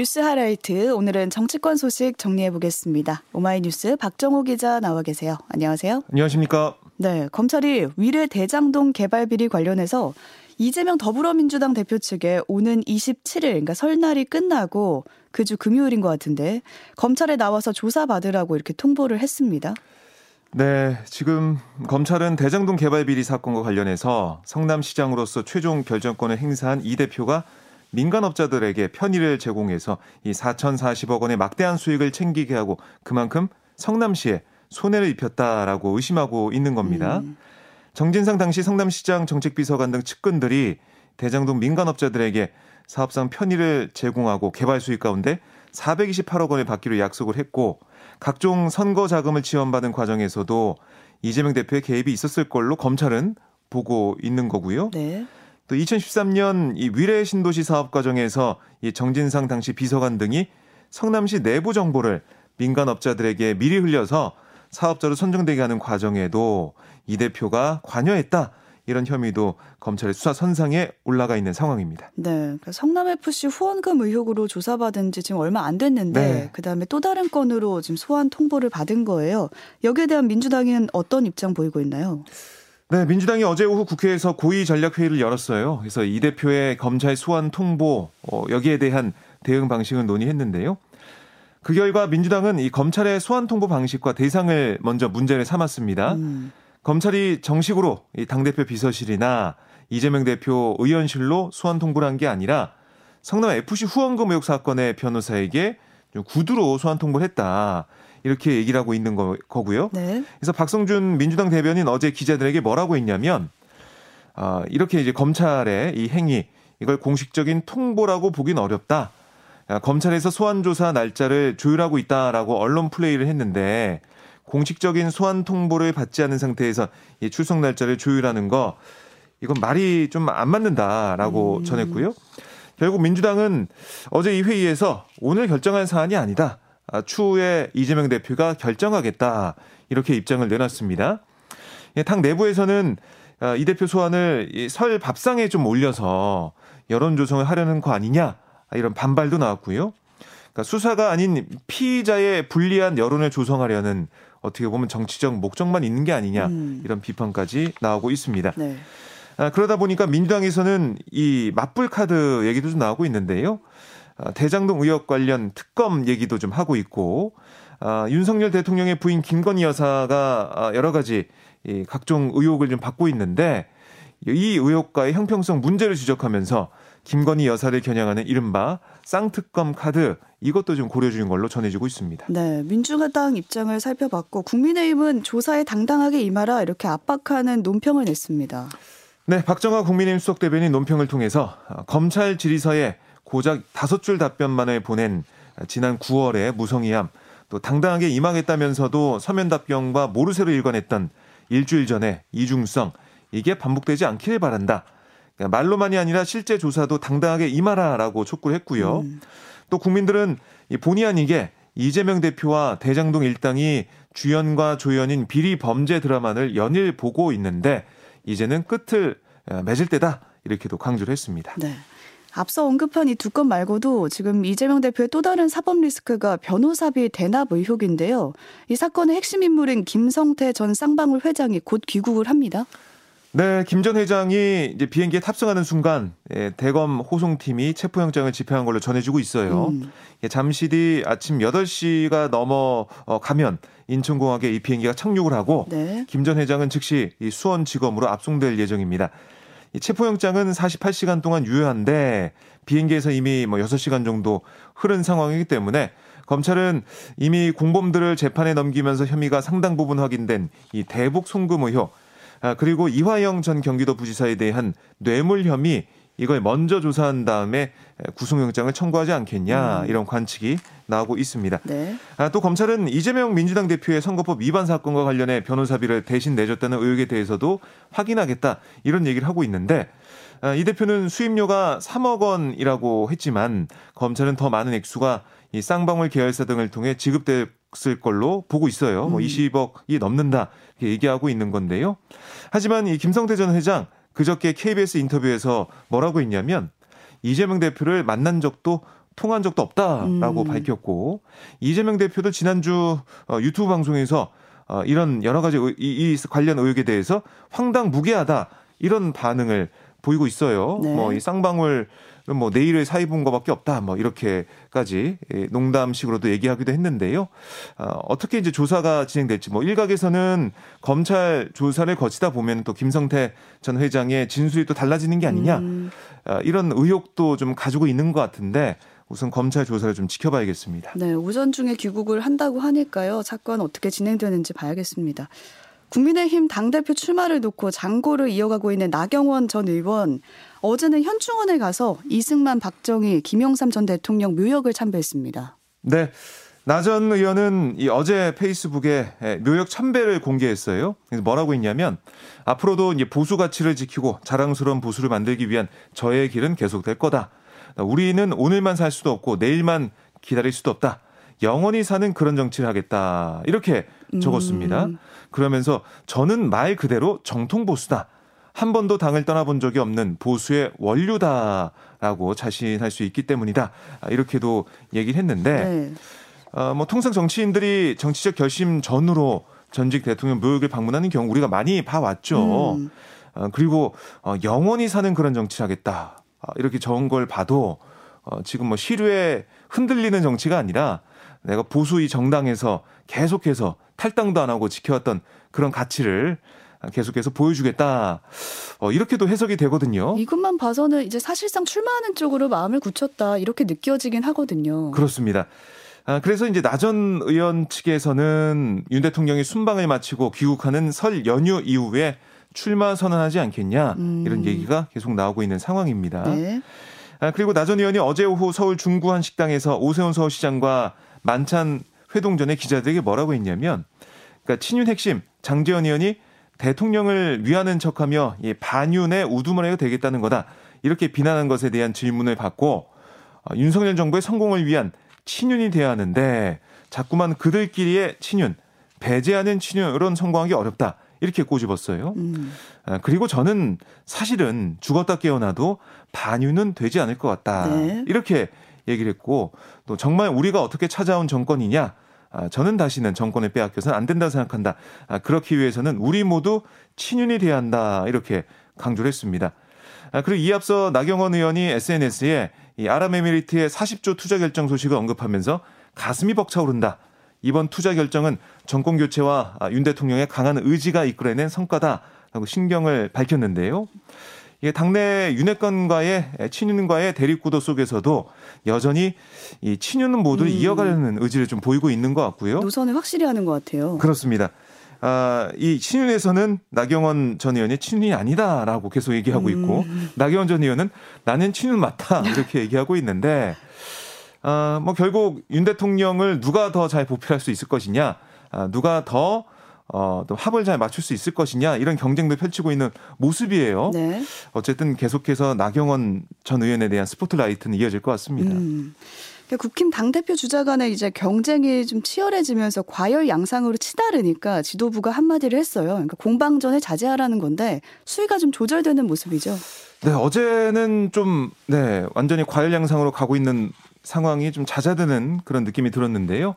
뉴스 하이라이트 오늘은 정치권 소식 정리해 보겠습니다. 오마이뉴스 박정호 기자 나와 계세요. 안녕하세요. 안녕하십니까? 네, 검찰이 위례 대장동 개발 비리 관련해서 이재명 더불어민주당 대표 측에 오는 27일, 그러니까 설날이 끝나고 그 주 금요일인 것 같은데 검찰에 나와서 조사받으라고 이렇게 통보를 했습니다. 네, 지금 검찰은 대장동 개발 비리 사건과 관련해서 성남시장으로서 최종 결정권을 행사한 이 대표가 민간업자들에게 편의를 제공해서 이 4,040억 원의 막대한 수익을 챙기게 하고 그만큼 성남시에 손해를 입혔다라고 의심하고 있는 겁니다. 음. 정진상 당시 성남시장 정책비서관 등 측근들이 대장동 민간업자들에게 사업상 편의를 제공하고 개발 수익 가운데 428억 원을 받기로 약속을 했고 각종 선거 자금을 지원받은 과정에서도 이재명 대표의 개입이 있었을 걸로 검찰은 보고 있는 거고요. 네. 또 2013년 이 위례 신도시 사업 과정에서 이 정진상 당시 비서관 등이 성남시 내부 정보를 민간 업자들에게 미리 흘려서 사업자로 선정되게 하는 과정에도 이 대표가 관여했다. 이런 혐의도 검찰의 수사 선상에 올라가 있는 상황입니다. 네. 그러니까 성남FC 후원금 의혹으로 조사받은 지 지금 얼마 안 됐는데 네. 그 다음에 또 다른 건으로 지금 소환 통보를 받은 거예요. 여기에 대한 민주당은 어떤 입장 보이고 있나요? 네, 민주당이 어제 오후 국회에서 고위 전략 회의를 열었어요. 그래서 이 대표의 검찰 소환 통보 어, 여기에 대한 대응 방식을 논의했는데요. 그 결과 민주당은 이 검찰의 소환 통보 방식과 대상을 먼저 문제를 삼았습니다. 음. 검찰이 정식으로 이 당대표 비서실이나 이재명 대표 의원실로 소환 통보를 한 게 아니라 성남 FC 후원금 의혹 사건의 변호사에게 구두로 소환 통보를 했다. 이렇게 얘기를 하고 있는 거, 고요 네. 그래서 박성준 민주당 대변인 어제 기자들에게 뭐라고 했냐면 아, 이렇게 이제 검찰의 이 행위 이걸 공식적인 통보라고 보긴 어렵다. 아, 검찰에서 소환 조사 날짜를 조율하고 있다라고 언론 플레이를 했는데 공식적인 소환 통보를 받지 않은 상태에서 이 출석 날짜를 조율하는 거 이건 말이 좀 안 맞는다라고 음. 전했고요. 결국 민주당은 어제 이 회의에서 오늘 결정한 사안이 아니다. 아, 추후에 이재명 대표가 결정하겠다. 이렇게 입장을 내놨습니다. 예, 당 내부에서는 아, 이 대표 소환을 설 밥상에 좀 올려서 여론 조성을 하려는 거 아니냐 이런 반발도 나왔고요. 그러니까 수사가 아닌 피의자의 불리한 여론을 조성하려는 어떻게 보면 정치적 목적만 있는 게 아니냐 음. 이런 비판까지 나오고 있습니다. 네. 아, 그러다 보니까 민주당에서는 이 맞불 카드 얘기도 좀 나오고 있는데요. 아, 대장동 의혹 관련 특검 얘기도 좀 하고 있고 아, 윤석열 대통령의 부인 김건희 여사가 아, 여러 가지 이 각종 의혹을 좀 받고 있는데 이 의혹과의 형평성 문제를 지적하면서 김건희 여사를 겨냥하는 이른바 쌍특검 카드 이것도 좀 고려 중인 걸로 전해지고 있습니다. 네, 민주당 입장을 살펴봤고 국민의힘은 조사에 당당하게 임하라 이렇게 압박하는 논평을 냈습니다. 네, 박정화 국민의힘 수석 대변인 논평을 통해서 검찰 질의서에 고작 다섯 줄 답변만을 보낸 지난 9월에 무성의함 또 당당하게 임하겠다면서도 서면 답변과 모르쇠로 일관했던 일주일 전에 이중성 이게 반복되지 않기를 바란다. 그러니까 말로만이 아니라 실제 조사도 당당하게 임하라라고 촉구를 했고요. 음. 또 국민들은 본의 아니게 이재명 대표와 대장동 일당이 주연과 조연인 비리 범죄 드라마를 연일 보고 있는데 이제는 끝을 맺을 때다 이렇게도 강조를 했습니다. 네. 앞서 언급한 이 두 건 말고도 지금 이재명 대표의 또 다른 사법 리스크가 변호사비 대납 의혹인데요. 이 사건의 핵심 인물인 김성태 전 쌍방울 회장이 곧 귀국을 합니다. 네, 김 전 회장이 이제 비행기에 탑승하는 순간 예, 대검 호송팀이 체포영장을 집행한 걸로 전해지고 있어요. 음. 예, 잠시 뒤 아침 8시가 넘어 어, 가면 인천공항에 이 비행기가 착륙을 하고 네. 김전 회장은 즉시 이 수원지검으로 압송될 예정입니다. 이 체포영장은 48시간 동안 유효한데 비행기에서 이미 뭐 6시간 정도 흐른 상황이기 때문에 검찰은 이미 공범들을 재판에 넘기면서 혐의가 상당 부분 확인된 이 대북 송금 의혹 아, 그리고 이화영 전 경기도 부지사에 대한 뇌물 혐의 이걸 먼저 조사한 다음에 구속영장을 청구하지 않겠냐 음. 이런 관측이 나오고 있습니다. 네. 아, 또 검찰은 이재명 민주당 대표의 선거법 위반 사건과 관련해 변호사비를 대신 내줬다는 의혹에 대해서도 확인하겠다 이런 얘기를 하고 있는데 아, 이 대표는 수임료가 3억 원이라고 했지만 검찰은 더 많은 액수가 이 쌍방울 계열사 등을 통해 지급됐을 걸로 보고 있어요. 뭐 음. 뭐 20억이 넘는다 이렇게 얘기하고 있는 건데요. 하지만 이 김성태 전 회장 그저께 KBS 인터뷰에서 뭐라고 했냐면 이재명 대표를 만난 적도 통한 적도 없다라고 음. 밝혔고 이재명 대표도 지난주 어, 유튜브 방송에서 어, 이런 여러 가지 이, 이 관련 의혹에 대해서 황당무계하다 이런 반응을 보이고 있어요. 네. 뭐이 쌍방울 뭐 내일을 사이 본 거밖에 없다. 뭐 이렇게까지 예, 농담식으로도 얘기하기도 했는데요. 어, 어떻게 이제 조사가 진행될지 뭐 일각에서는 검찰 조사를 거치다 보면 또 김성태 전 회장의 진술이 또 달라지는 게 아니냐 음. 어, 이런 의혹도 좀 가지고 있는 것 같은데 우선 검찰 조사를 좀 지켜봐야겠습니다. 네, 오전 중에 귀국을 한다고 하니까요. 사건 어떻게 진행되는지 봐야겠습니다. 국민의힘 당대표 출마를 놓고 장고를 이어가고 있는 나경원 전 의원 어제는 현충원에 가서 이승만, 박정희, 김영삼 전 대통령 묘역을 참배했습니다. 네. 나전 의원은 이 어제 페이스북에 묘역 참배를 공개했어요. 그래서 뭐라고 했냐면 앞으로도 보수 가치를 지키고 자랑스러운 보수를 만들기 위한 저의 길은 계속될 거다. 우리는 오늘만 살 수도 없고 내일만 기다릴 수도 없다. 영원히 사는 그런 정치를 하겠다. 이렇게 적었습니다. 음. 그러면서 저는 말 그대로 정통 보수다. 한 번도 당을 떠나본 적이 없는 보수의 원류다라고 자신할 수 있기 때문이다. 이렇게도 얘기를 했는데, 네. 어, 뭐 통상 정치인들이 정치적 결심 전후로 전직 대통령 묘역을 방문하는 경우 우리가 많이 봐왔죠. 음. 어, 그리고 어, 영원히 사는 그런 정치를 하겠다. 어, 이렇게 적은 걸 봐도 어, 지금 뭐 시류에 흔들리는 정치가 아니라 내가 보수 의 정당에서 계속해서 탈당도 안 하고 지켜왔던 그런 가치를 계속해서 보여주겠다. 어, 이렇게도 해석이 되거든요. 이것만 봐서는 이제 사실상 출마하는 쪽으로 마음을 굳혔다. 이렇게 느껴지긴 하거든요. 그렇습니다. 아, 그래서 이제 나전 의원 측에서는 윤 대통령이 순방을 마치고 귀국하는 설 연휴 이후에 출마 선언하지 않겠냐 음. 이런 얘기가 계속 나오고 있는 상황입니다. 네. 아, 그리고 나전 의원이 어제 오후 서울 중구 한 식당에서 오세훈 서울시장과 만찬 회동 전에 기자들에게 뭐라고 했냐면 그러니까 친윤 핵심 장재현 의원이 대통령을 위하는 척하며 이 반윤의 우두머리가 되겠다는 거다. 이렇게 비난한 것에 대한 질문을 받고 어, 윤석열 정부의 성공을 위한 친윤이 돼야 하는데 자꾸만 그들끼리의 친윤, 배제하는 친윤으로는 성공하기 어렵다. 이렇게 꼬집었어요. 음. 아, 그리고 저는 사실은 죽었다 깨어나도 반윤은 되지 않을 것 같다. 네. 이렇게 얘기를 했고 또 정말 우리가 어떻게 찾아온 정권이냐 아, 저는 다시는 정권을 빼앗겨서는 안 된다 생각한다. 아, 그렇기 위해서는 우리 모두 친윤이 돼야 한다. 이렇게 강조를 했습니다. 아, 그리고 이 앞서 나경원 의원이 SNS에 이 아랍에미리트의 40조 투자 결정 소식을 언급하면서 가슴이 벅차오른다. 이번 투자 결정은 정권 교체와 윤 대통령의 강한 의지가 이끌어낸 성과다라고 신경을 밝혔는데요. 이게 당내 윤핵관과의 친윤과의 대립구도 속에서도 여전히 이 친윤은 모두를 음. 이어가려는 의지를 좀 보이고 있는 것 같고요. 노선을 확실히 하는 것 같아요. 그렇습니다. 아, 이 친윤에서는 나경원 전 의원이 친윤이 아니다라고 계속 얘기하고 음. 있고 나경원 전 의원은 나는 친윤 맞다 이렇게 얘기하고 있는데 아, 뭐 결국 윤 대통령을 누가 더 잘 보필할 수 있을 것이냐, 아, 누가 더 어, 또 합을 잘 맞출 수 있을 것이냐 이런 경쟁도 펼치고 있는 모습이에요. 네. 어쨌든 계속해서 나경원 전 의원에 대한 스포트라이트는 이어질 것 같습니다. 음. 국힘 당대표 주자 간에 이제 경쟁이 좀 치열해지면서 과열 양상으로 치다르니까 지도부가 한마디를 했어요. 그러니까 공방전에 자제하라는 건데 수위가 좀 조절되는 모습이죠. 네, 어제는 좀, 네, 완전히 과열 양상으로 가고 있는 상황이 좀 잦아드는 그런 느낌이 들었는데요.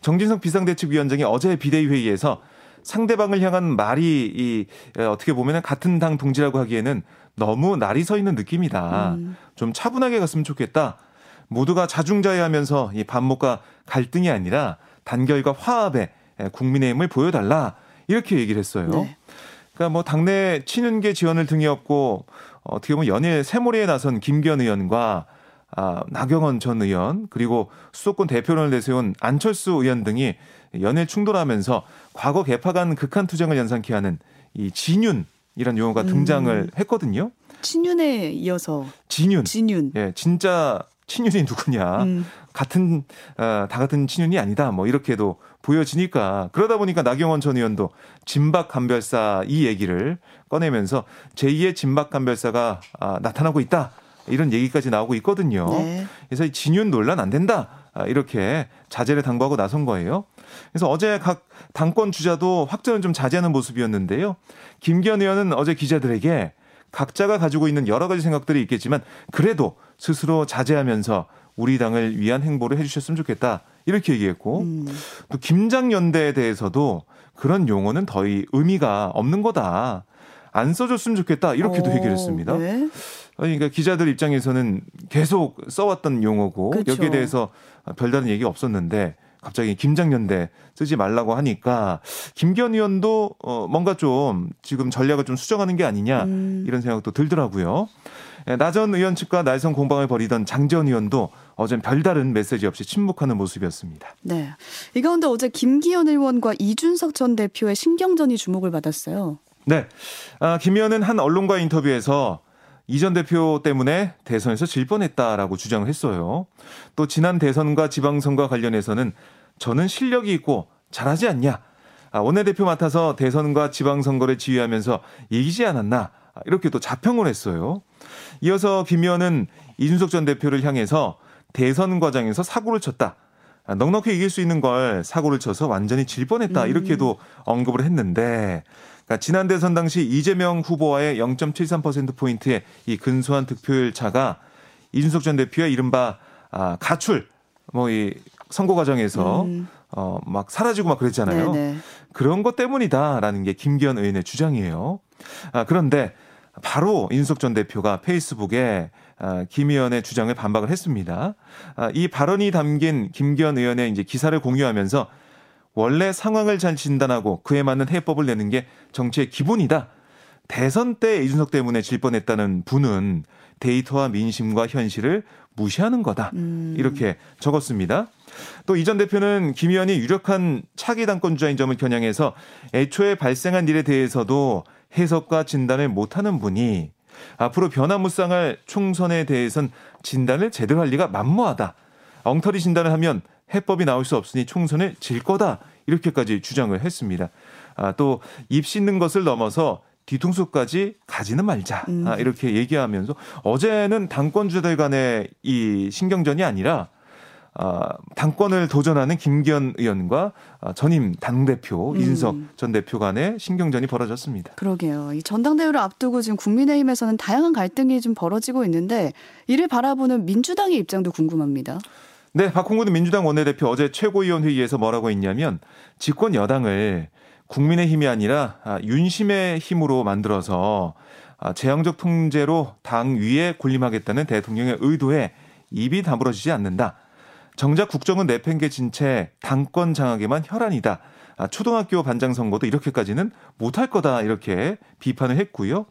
정진석 비상대책위원장이 어제 비대위 회의에서 상대방을 향한 말이 이 어떻게 보면 같은 당 동지라고 하기에는 너무 날이 서 있는 느낌이다. 음. 좀 차분하게 갔으면 좋겠다. 모두가 자중자애하면서 이 반목과 갈등이 아니라 단결과 화합에 국민의힘을 보여달라 이렇게 얘기를 했어요. 네. 그러니까 뭐 당내 친윤계 지원을 등에 업고 어떻게 보면 연일 새몰이에 나선 김기현 의원과 아, 나경원 전 의원 그리고 수도권 대표론을 내세운 안철수 의원 등이 연일 충돌하면서 과거 개파 간 극한 투쟁을 연상케 하는 이 진윤이란 용어가 음. 등장을 했거든요. 친윤에 이어서 진윤. 진윤. 예, 진짜 친윤이 누구냐. 음. 같은 어, 다 같은 친윤이 아니다. 뭐 이렇게도 보여지니까 그러다 보니까 나경원 전 의원도 진박 간별사 이 얘기를 꺼내면서 제2의 진박 간별사가 아, 나타나고 있다. 이런 얘기까지 나오고 있거든요. 네. 그래서 진윤 논란 안 된다. 아, 이렇게 자제를 당부하고 나선 거예요. 그래서 어제 각 당권 주자도 확전을 좀 자제하는 모습이었는데요. 김기현 의원은 어제 기자들에게 각자가 가지고 있는 여러 가지 생각들이 있겠지만 그래도 스스로 자제하면서 우리 당을 위한 행보를 해주셨으면 좋겠다 이렇게 얘기했고 음. 또 김장연대에 대해서도 그런 용어는 더 의미가 없는 거다. 안 써줬으면 좋겠다 이렇게도 오, 얘기를 했습니다. 네. 그러니까 기자들 입장에서는 계속 써왔던 용어고 그렇죠. 여기에 대해서 별다른 얘기 없었는데 갑자기 김장연대 쓰지 말라고 하니까 김기현 의원도 어 뭔가 좀 지금 전략을 좀 수정하는 게 아니냐 음. 이런 생각도 들더라고요. 예, 나전 의원 측과 날선 공방을 벌이던 장재원 의원도 어젠 별다른 메시지 없이 침묵하는 모습이었습니다. 네. 이 가운데 어제 김기현 의원과 이준석 전 대표의 신경전이 주목을 받았어요. 네. 아, 김 의원은 한 언론과 인터뷰에서 이전 대표 때문에 대선에서 질 뻔했다라고 주장을 했어요. 또 지난 대선과 지방선거 관련해서는 저는 실력이 있고 잘하지 않냐. 아, 원내대표 맡아서 대선과 지방선거를 지휘하면서 이기지 않았나. 아, 이렇게 또 자평을 했어요. 이어서 김 의원은 이준석 전 대표를 향해서 대선 과정에서 사고를 쳤다. 아, 넉넉히 이길 수 있는 걸 사고를 쳐서 완전히 질 뻔했다. 음. 이렇게도 언급을 했는데 그러니까 지난 대선 당시 이재명 후보와의 0.73%포인트의 이 근소한 득표율 차가 이준석 전 대표의 이른바 아, 가출, 뭐 이 선거 과정에서 음. 어, 막 사라지고 막 그랬잖아요. 네네. 그런 것 때문이다라는 게 김기현 의원의 주장이에요. 아, 그런데 바로 이준석 전 대표가 페이스북에 아, 김 의원의 주장을 반박을 했습니다. 아, 이 발언이 담긴 김기현 의원의 이제 기사를 공유하면서 원래 상황을 잘 진단하고 그에 맞는 해법을 내는 게 정치의 기본이다. 대선 때 이준석 때문에 질 뻔했다는 분은 데이터와 민심과 현실을 무시하는 거다. 음. 이렇게 적었습니다. 또 이 전 대표는 김 의원이 유력한 차기 당권 주자인 점을 겨냥해서 애초에 발생한 일에 대해서도 해석과 진단을 못하는 분이 앞으로 변화무쌍할 총선에 대해선 진단을 제대로 할 리가 만무하다. 엉터리 진단을 하면 해법이 나올 수 없으니 총선을 질 거다. 이렇게까지 주장을 했습니다. 아, 또 입 씻는 것을 넘어서 뒤통수까지 가지는 말자. 음. 아, 이렇게 얘기하면서 어제는 당권 주자들 간의 이 신경전이 아니라 아, 당권을 도전하는 김기현 의원과 아, 전임 당대표 음. 이준석 전 대표 간의 신경전이 벌어졌습니다. 그러게요. 이 전당대회를 앞두고 지금 국민의힘에서는 다양한 갈등이 좀 벌어지고 있는데 이를 바라보는 민주당의 입장도 궁금합니다. 네, 박홍근 민주당 원내대표 어제 최고위원 회의에서 뭐라고 했냐면 집권 여당을 국민의 힘이 아니라 아, 윤심의 힘으로 만들어서 아, 재앙적 통제로 당 위에 군림하겠다는 대통령의 의도에 입이 다물어지지 않는다. 정작 국정은 내팽개친 채 당권 장악에만 혈안이다. 아, 초등학교 반장 선거도 이렇게까지는 못할 거다 이렇게 비판을 했고요.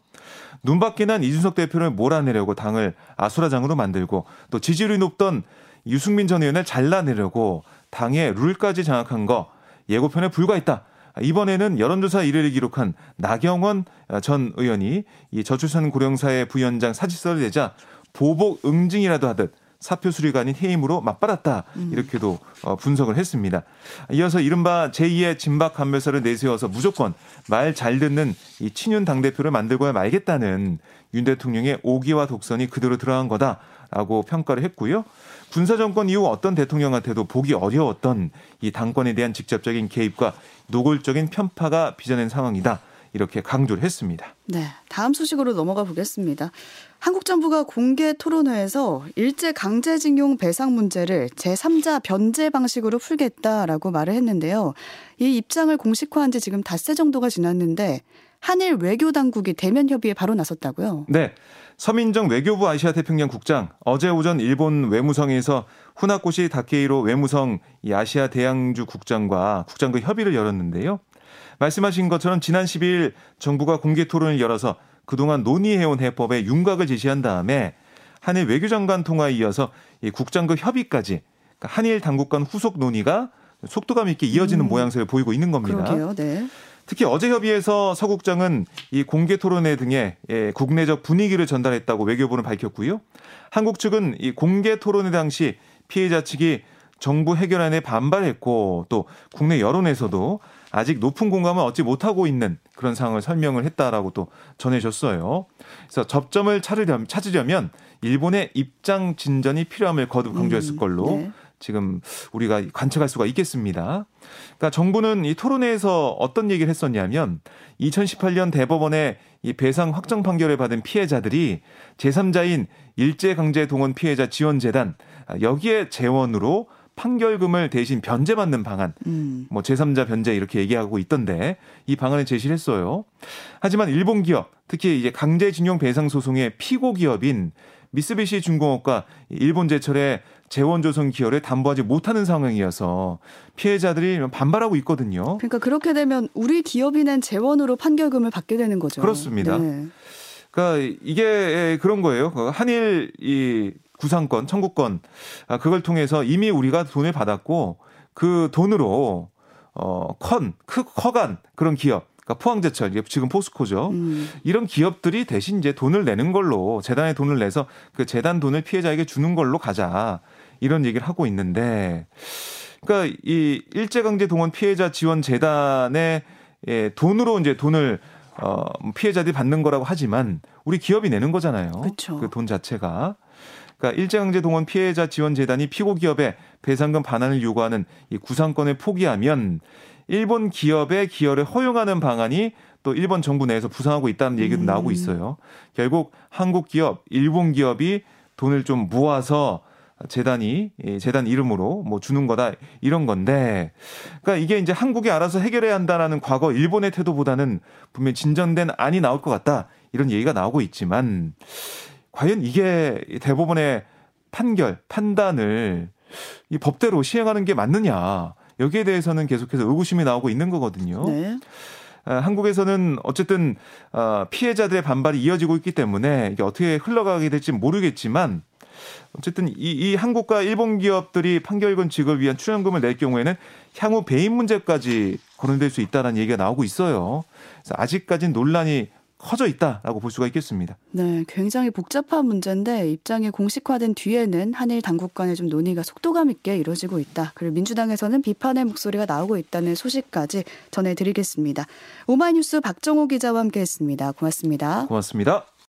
눈밖에 난 이준석 대표를 몰아내려고 당을 아수라장으로 만들고 또 지지율이 높던 유승민 전 의원을 잘라내려고 당의 룰까지 장악한 거 예고편에 불과했다. 이번에는 여론조사 1위를 기록한 나경원 전 의원이 이 저출산 고령사회 부위원장 사직서를 내자 보복 응징이라도 하듯 사표 수리가 아닌 해임으로 맞받았다. 음. 이렇게도 어, 분석을 했습니다. 이어서 이른바 제2의 진박 감별사를 내세워서 무조건 말 잘 듣는 이 친윤 당대표를 만들고야 말겠다는 윤 대통령의 오기와 독선이 그대로 들어간 거다라고 평가를 했고요. 군사 정권 이후 어떤 대통령한테도 보기 어려웠던 이 당권에 대한 직접적인 개입과 노골적인 편파가 빚어낸 상황이다. 이렇게 강조를 했습니다. 네. 다음 소식으로 넘어가 보겠습니다. 한국 정부가 공개 토론회에서 일제 강제징용 배상 문제를 제3자 변제 방식으로 풀겠다라고 말을 했는데요. 이 입장을 공식화한 지 지금 닷새 정도가 지났는데 한일 외교 당국이 대면 협의에 바로 나섰다고요? 네. 서민정 외교부 아시아 태평양 국장 어제 오전 일본 외무성에서 후나코시 다케이로 외무성 아시아 대양주 국장과 국장과 협의를 열었는데요. 말씀하신 것처럼 지난 12일 정부가 공개 토론을 열어서 그동안 논의해온 해법에 윤곽을 제시한 다음에 한일 외교장관 통화에 이어서 이 국장급 협의까지 그러니까 한일 당국 간 후속 논의가 속도감 있게 이어지는 음. 모양새를 보이고 있는 겁니다. 그러게요. 네. 특히 어제 협의에서 서 국장은 이 공개 토론회 등의 예, 국내적 분위기를 전달했다고 외교부는 밝혔고요. 한국 측은 이 공개 토론회 당시 피해자 측이 정부 해결안에 반발했고 또 국내 여론에서도 아직 높은 공감을 얻지 못하고 있는 그런 상황을 설명을 했다라고 또 전해졌어요. 그래서 접점을 찾으려면, 찾으려면 일본의 입장 진전이 필요함을 거듭 강조했을 음, 걸로 네. 지금 우리가 관측할 수가 있겠습니다. 그러니까 정부는 이 토론회에서 어떤 얘기를 했었냐면 2018년 대법원의 이 배상 확정 판결을 받은 피해자들이 제3자인 일제강제 동원 피해자 지원재단 여기에 재원으로 판결금을 대신 변제받는 방안, 음. 뭐 제3자 변제 이렇게 얘기하고 있던데 이 방안을 제시를 했어요. 하지만 일본 기업, 특히 이제 강제징용 배상 소송의 피고 기업인 미쓰비시 중공업과 일본 제철의 재원 조성 기여를 담보하지 못하는 상황이어서 피해자들이 반발하고 있거든요. 그러니까 그렇게 되면 우리 기업이 낸 재원으로 판결금을 받게 되는 거죠. 그렇습니다. 네. 그러니까 이게 그런 거예요. 그 한일 이 구상권, 청구권 아, 그걸 통해서 이미 우리가 돈을 받았고 그 돈으로 어, 컨, 크, 커간 그런 기업 그러니까 포항제철, 지금 포스코죠. 음. 이런 기업들이 대신 이제 돈을 내는 걸로 재단에 돈을 내서 그 재단 돈을 피해자에게 주는 걸로 가자 이런 얘기를 하고 있는데, 그러니까 이 일제강제 동원 피해자 지원 재단에 예, 돈으로 이제 돈을 어 피해자들이 받는 거라고 하지만 우리 기업이 내는 거잖아요. 그 돈 자체가. 그러니까 일제강제 동원 피해자 지원 재단이 피고 기업에 배상금 반환을 요구하는 이 구상권을 포기하면 일본 기업의 기여를 허용하는 방안이 또 일본 정부 내에서 부상하고 있다는 얘기도 음. 나오고 있어요. 결국 한국 기업, 일본 기업이 돈을 좀 모아서 재단이 재단 이름으로 뭐 주는 거다 이런 건데 그러니까 이게 이제 한국이 알아서 해결해야 한다라는 과거 일본의 태도보다는 분명히 진전된 안이 나올 것 같다 이런 얘기가 나오고 있지만 과연 이게 대법원의 판결 판단을 이 법대로 시행하는 게 맞느냐 여기에 대해서는 계속해서 의구심이 나오고 있는 거거든요. 네. 아, 한국에서는 어쨌든 아, 피해자들의 반발이 이어지고 있기 때문에 이게 어떻게 흘러가게 될지 모르겠지만 어쨌든 이, 이 한국과 일본 기업들이 판결금 지급을 위한 출연금을 낼 경우에는 향후 배임 문제까지 거론될 수 있다는 얘기가 나오고 있어요. 그래서 아직까지는 논란이 커져 있다라고 볼 수가 있겠습니다. 네, 굉장히 복잡한 문제인데 입장이 공식화된 뒤에는 한일 당국 간의 좀 논의가 속도감 있게 이루어지고 있다. 그리고 민주당에서는 비판의 목소리가 나오고 있다는 소식까지 전해드리겠습니다. 오마이뉴스 박정호 기자와 함께했습니다. 고맙습니다. 고맙습니다.